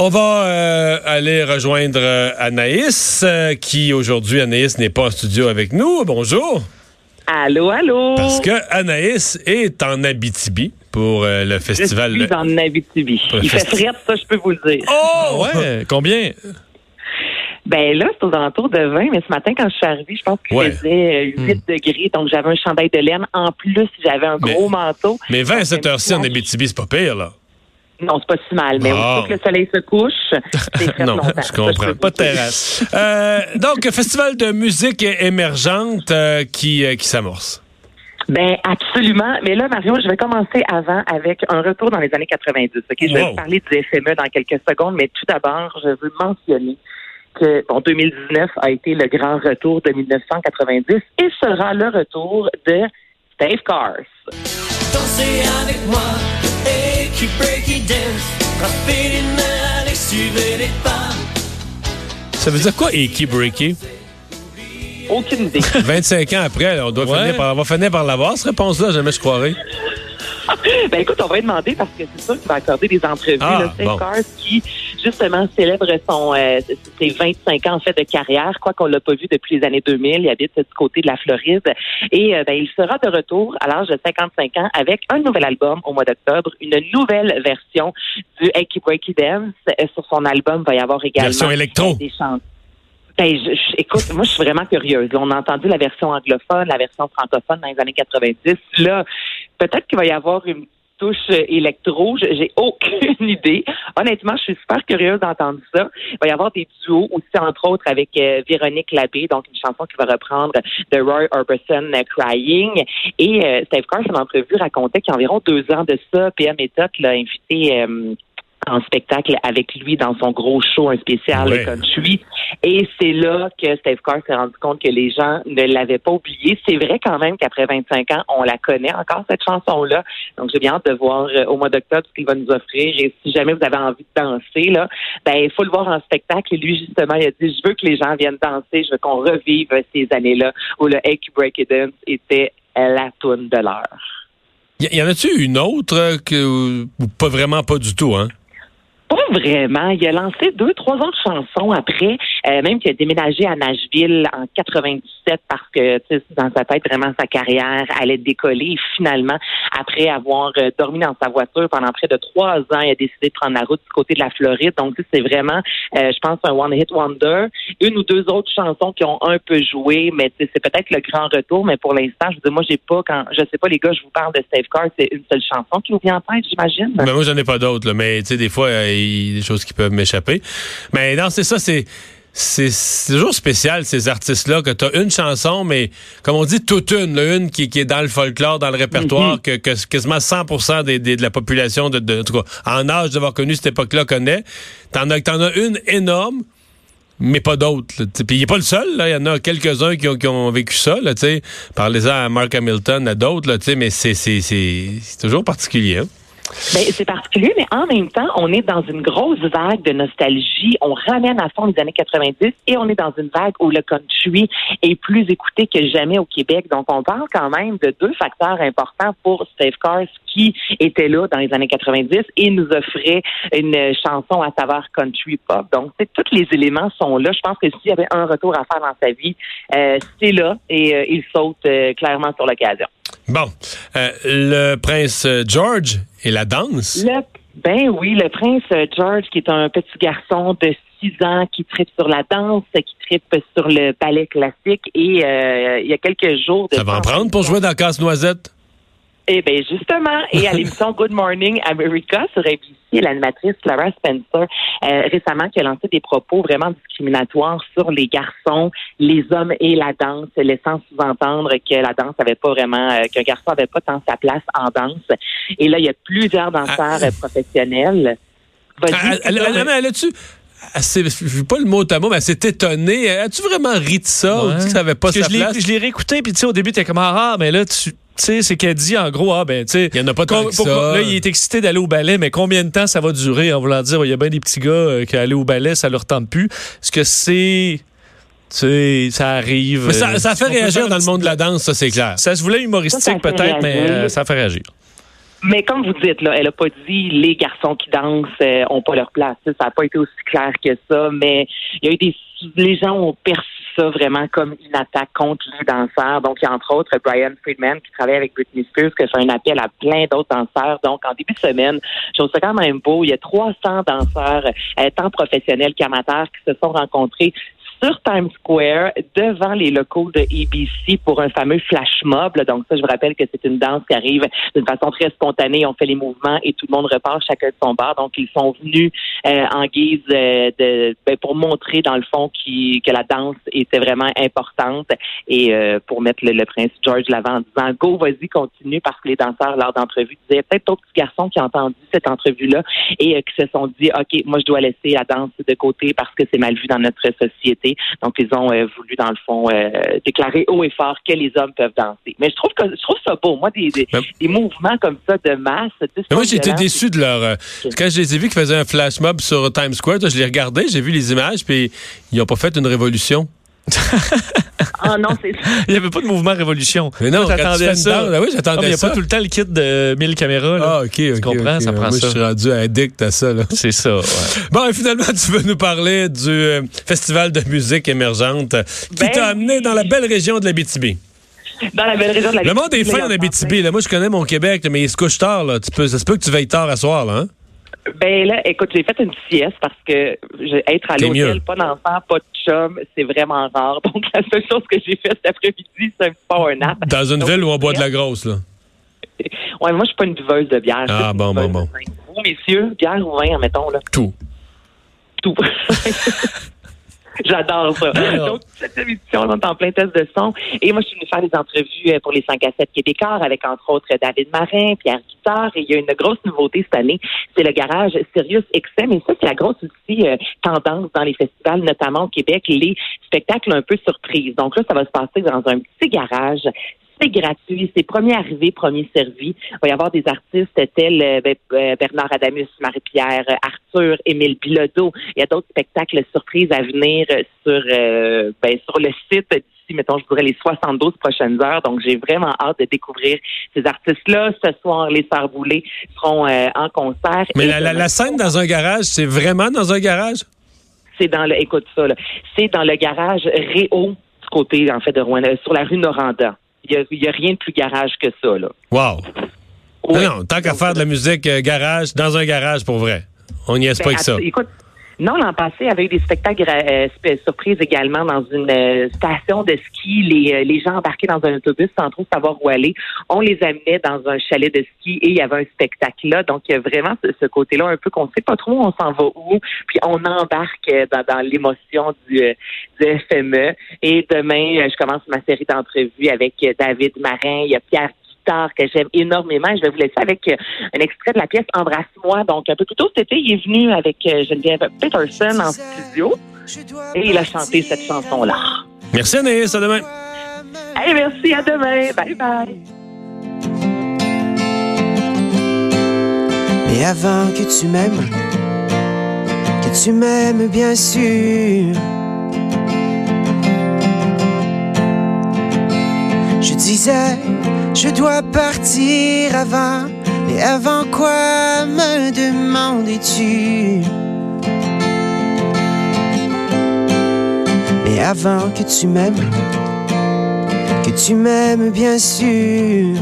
On va euh, aller rejoindre euh, Anaïs, euh, qui aujourd'hui, Anaïs n'est pas en studio avec nous. Bonjour. Allô, allô. Parce que Anaïs est en Abitibi pour le festival. Je suis en Abitibi. Il fait frais, ça, je peux vous le dire. Oh, ouais. Combien? Ben là, c'est aux alentours de 20, mais ce matin, quand je suis arrivée, je pense qu'il faisait 8 hmm. degrés, donc j'avais un chandail de laine. En plus, j'avais un gros manteau. Mais 20 à cette heure-ci en Abitibi, c'est pas pire, là. Non, c'est pas si mal, mais ah. que le soleil se couche, c'est Non, je comprends. Pas de terrasse. euh, donc, festival de musique émergente euh, qui, euh, qui s'amorce. Ben absolument. Mais là, Mario, je vais commencer avant avec un retour dans les années 90. Okay? Je vais parler du FME dans quelques secondes, mais tout d'abord, je veux mentionner que bon, 2019 a été le grand retour de 1990 et sera le retour de Dave Cars. Dansez avec moi, ça veut dire quoi, Eki Breaky? Aucune idée. 25 ans après, on, doit finir par, on va finir par l'avoir, cette réponse-là, jamais je croirais. ben écoute, on va lui demander parce que c'est sûr qu'il va accorder des entrevues. Ah, Cars qui, justement, célèbre son euh, ses 25 ans en fait de carrière, quoi qu'on l'a pas vu depuis les années 2000. Il habite du côté de la Floride. Et euh, ben, il sera de retour à l'âge de 55 ans avec un nouvel album au mois d'octobre, une nouvelle version du Aki Breaky Dance. Sur son album, il va y avoir également version électro. des chansons. Ben, je, écoute, moi, je suis vraiment curieuse. On a entendu la version anglophone, la version francophone dans les années 90. Là, peut-être qu'il va y avoir une touche électro. J'ai aucune idée. Honnêtement, je suis super curieuse d'entendre ça. Il va y avoir des duos aussi, entre autres, avec euh, Véronique Labbé, donc une chanson qui va reprendre de Roy Orbison, euh, Crying. Et euh, Steve Carr, en entrevue, racontait qu'il y a environ deux ans de ça, PM Méthode l'a invité en spectacle avec lui dans son gros show, un spécial ouais. country. Et c'est là que Steve Carr s'est rendu compte que les gens ne l'avaient pas oublié. C'est vrai quand même qu'après 25 ans, on la connaît encore, cette chanson-là. Donc, j'ai bien hâte de voir euh, au mois d'octobre ce qu'il va nous offrir. Et si jamais vous avez envie de danser, là, ben, il faut le voir en spectacle. Et lui, justement, il a dit, je veux que les gens viennent danser. Je veux qu'on revive ces années-là où le Ake Break It Dance était la toune de l'heure. Y, en a-tu une autre que, ou pas vraiment pas du tout, hein? Pas vraiment. Il a lancé deux, trois autres chansons après, euh, même qu'il a déménagé à Nashville en 97 parce que dans sa tête, vraiment, sa carrière allait décoller. Et finalement, après avoir euh, dormi dans sa voiture pendant près de trois ans, il a décidé de prendre la route du côté de la Floride. Donc, c'est vraiment, euh, je pense, un one-hit wonder. Une ou deux autres chansons qui ont un peu joué, mais c'est peut-être le grand retour. Mais pour l'instant, je veux dire, moi, j'ai pas, quand, je sais pas, les gars, je vous parle de Carr, c'est une seule chanson qui vous vient en tête, j'imagine. Ben, moi, j'en ai pas d'autres, mais tu sais, des fois, des choses qui peuvent m'échapper. Mais non, c'est ça, c'est c'est toujours spécial, ces artistes-là, que tu as une chanson, mais comme on dit, toute une, une qui, est dans le folklore, dans le répertoire, mm-hmm. que, quasiment 100% de la population, de, en tout cas, en âge d'avoir connu cette époque-là, connaît. T'en as, en as une énorme, mais pas d'autres. Puis il n'est pas le seul, il y en a quelques-uns qui ont, qui ont vécu ça. Parlez-en à Mark Hamilton, à d'autres, mais c'est toujours particulier. Hein? Ben, c'est particulier, mais en même temps, on est dans une grosse vague de nostalgie. On ramène à fond les années 90 et on est dans une vague où le country est plus écouté que jamais au Québec. Donc, on parle quand même de deux facteurs importants pour Steve Cars qui était là dans les années 90 et nous offrait une chanson à savoir country pop. Donc, tous les éléments sont là. Je pense que s'il y avait un retour à faire dans sa vie, euh, c'est là et euh, il saute euh, clairement sur l'occasion. Bon, euh, le prince George et la danse? ben oui, le prince George, qui est un petit garçon de 6 ans qui tripe sur la danse, qui tripe sur le ballet classique. Et euh, il y a quelques jours... De Ça va en prendre pour jouer dans Casse-Noisette? Eh bien, justement, et à l'émission Good Morning America sur ABC, l'animatrice Clara Spencer, euh, récemment, qui a lancé des propos vraiment discriminatoires sur les garçons, les hommes et la danse, laissant sous-entendre que la danse avait pas vraiment, euh, qu'un garçon avait pas tant sa place en danse. Et là, il y a plusieurs danseurs ah. professionnels. Ah, elle, elle, a-tu je veux pas le mot à mot, mais elle s'est étonnée. As-tu vraiment ri de ça? Ou que ça avait pas sa je place? Je l'ai réécouté, puis tu sais, au début, t'es comme, ah, mais là, tu c'est qu'elle dit en gros, ah ben, tu sais. Il y en a pas tant que ça. Là, il est excité d'aller au ballet, mais combien de temps ça va durer en voulant dire, il y a bien des petits gars euh, qui allaient au ballet, ça leur tente plus. Est-ce que c'est. Tu sais, ça arrive. Mais ça, fait réagir dans le monde de la danse, ça, c'est clair. Ça se voulait humoristique peut-être, mais euh, ça fait réagir. Mais comme vous dites, là, elle a pas dit les garçons qui dansent euh, ont pas leur place. Ça n'a pas été aussi clair que ça, mais il y a eu des les gens ont perçu vraiment comme une attaque contre les danseurs. Donc, il y a entre autres Brian Friedman qui travaille avec Britney Spears, qui fait un appel à plein d'autres danseurs. Donc, en début de semaine, je trouve ça quand même beau. Il y a 300 danseurs, euh, tant professionnels qu'amateurs, qui se sont rencontrés sur Times Square, devant les locaux de ABC pour un fameux flash mob. Donc ça, je vous rappelle que c'est une danse qui arrive d'une façon très spontanée. On fait les mouvements et tout le monde repart chacun de son bar. Donc ils sont venus euh, en guise euh, de ben, pour montrer dans le fond qui, que la danse était vraiment importante et euh, pour mettre le, prince George l'avant en disant go vas-y continue parce que les danseurs lors d'entrevue disaient peut-être d'autres petits garçons qui ont entendu cette entrevue là et qui se sont dit ok moi je dois laisser la danse de côté parce que c'est mal vu dans notre société donc, ils ont euh, voulu, dans le fond, euh, déclarer haut et fort que les hommes peuvent danser. Mais je trouve que je trouve ça beau. Moi, des, des, mouvements comme ça de masse. moi, j'étais déçu de leur. Euh, quand je les ai vus qu'ils faisaient un flash mob sur Times Square, je les regardais, j'ai vu les images, puis ils n'ont pas fait une révolution. ah non, c'est Il n'y avait pas de mouvement révolution. Mais non, j'attendais ça. Ben oui, j'attendais ça. Il n'y a pas tout le temps le kit de 1000 caméras. Là. Ah, OK, Tu comprends? Ça prend ça. Je suis rendu addict à ça. C'est ça, ouais. Bon, et finalement, tu veux nous parler du euh, Festival de musique émergente qui ben t'a amené dans la belle région de l'Abitibi. Dans la belle région de l'Abitibi. Le monde est fin en Abitibi. Là. Moi, je connais mon Québec, mais il se couche tard. Là. Tu peux, ça se peut que tu veilles tard à soir. Là, hein? Ben là, écoute, j'ai fait une sieste parce que être à l'hôtel, pas d'enfant, pas de chum, c'est vraiment rare. Donc la seule chose que j'ai faite cet après-midi, c'est un un nap. Dans une ville où on boit de la grosse, là. Ouais, moi je suis pas une buveuse de bière. Ah bon, bon, bon. Vous, messieurs, bière ou vin, admettons là? Tout. Tout. J'adore ça. Donc, cette émission, on est en plein test de son. Et moi, je suis venue faire des entrevues euh, pour les 5 à 7 québécois avec, entre autres, David Marin, Pierre Guitard. Et il y a une grosse nouveauté cette année. C'est le garage Sirius XM. Et ça, c'est la grosse aussi euh, tendance dans les festivals, notamment au Québec, les spectacles un peu surprises. Donc là, ça va se passer dans un petit garage c'est gratuit, c'est premier arrivé, premier servi. Il va y avoir des artistes tels euh, ben, euh, Bernard Adamus, Marie-Pierre, Arthur, Émile Bilodeau. Il y a d'autres spectacles surprises à venir sur, euh, ben, sur le site d'ici, mettons, je dirais les 72 prochaines heures. Donc, j'ai vraiment hâte de découvrir ces artistes-là. Ce soir, les Sœurs seront en concert. Mais la, scène dans un garage, c'est vraiment dans un garage? C'est dans le, écoute ça, c'est dans le garage Réau du côté, en fait, de Rouen, sur la rue Noranda. Il n'y a, rien de plus garage que ça. Là. Wow. Non, tant qu'à faire de la musique euh, garage, dans un garage pour vrai. On n'y est pas ben, avec ça. Écoute, non, l'an passé, il y avait eu des spectacles euh, surprises également dans une euh, station de ski. Les, les gens embarqués dans un autobus sans trop savoir où aller. On les amenait dans un chalet de ski et il y avait un spectacle là. Donc, il y a vraiment ce, côté-là un peu qu'on ne sait pas trop où on s'en va où. Puis, on embarque dans, dans l'émotion du, du FME. Et demain, je commence ma série d'entrevues avec David Marin. Il y a Pierre que j'aime énormément. Je vais vous laisser avec euh, un extrait de la pièce Embrasse-moi. Donc, un peu plus tôt cet été, il est venu avec euh, Geneviève Peterson en studio et il a chanté cette chanson-là. Merci Anaïs, à demain. Hey, merci, à demain. Bye bye. Mais avant que tu m'aimes, que tu m'aimes bien sûr. Je disais je dois partir avant, mais avant quoi me demandais-tu Mais avant que tu m'aimes, que tu m'aimes bien sûr.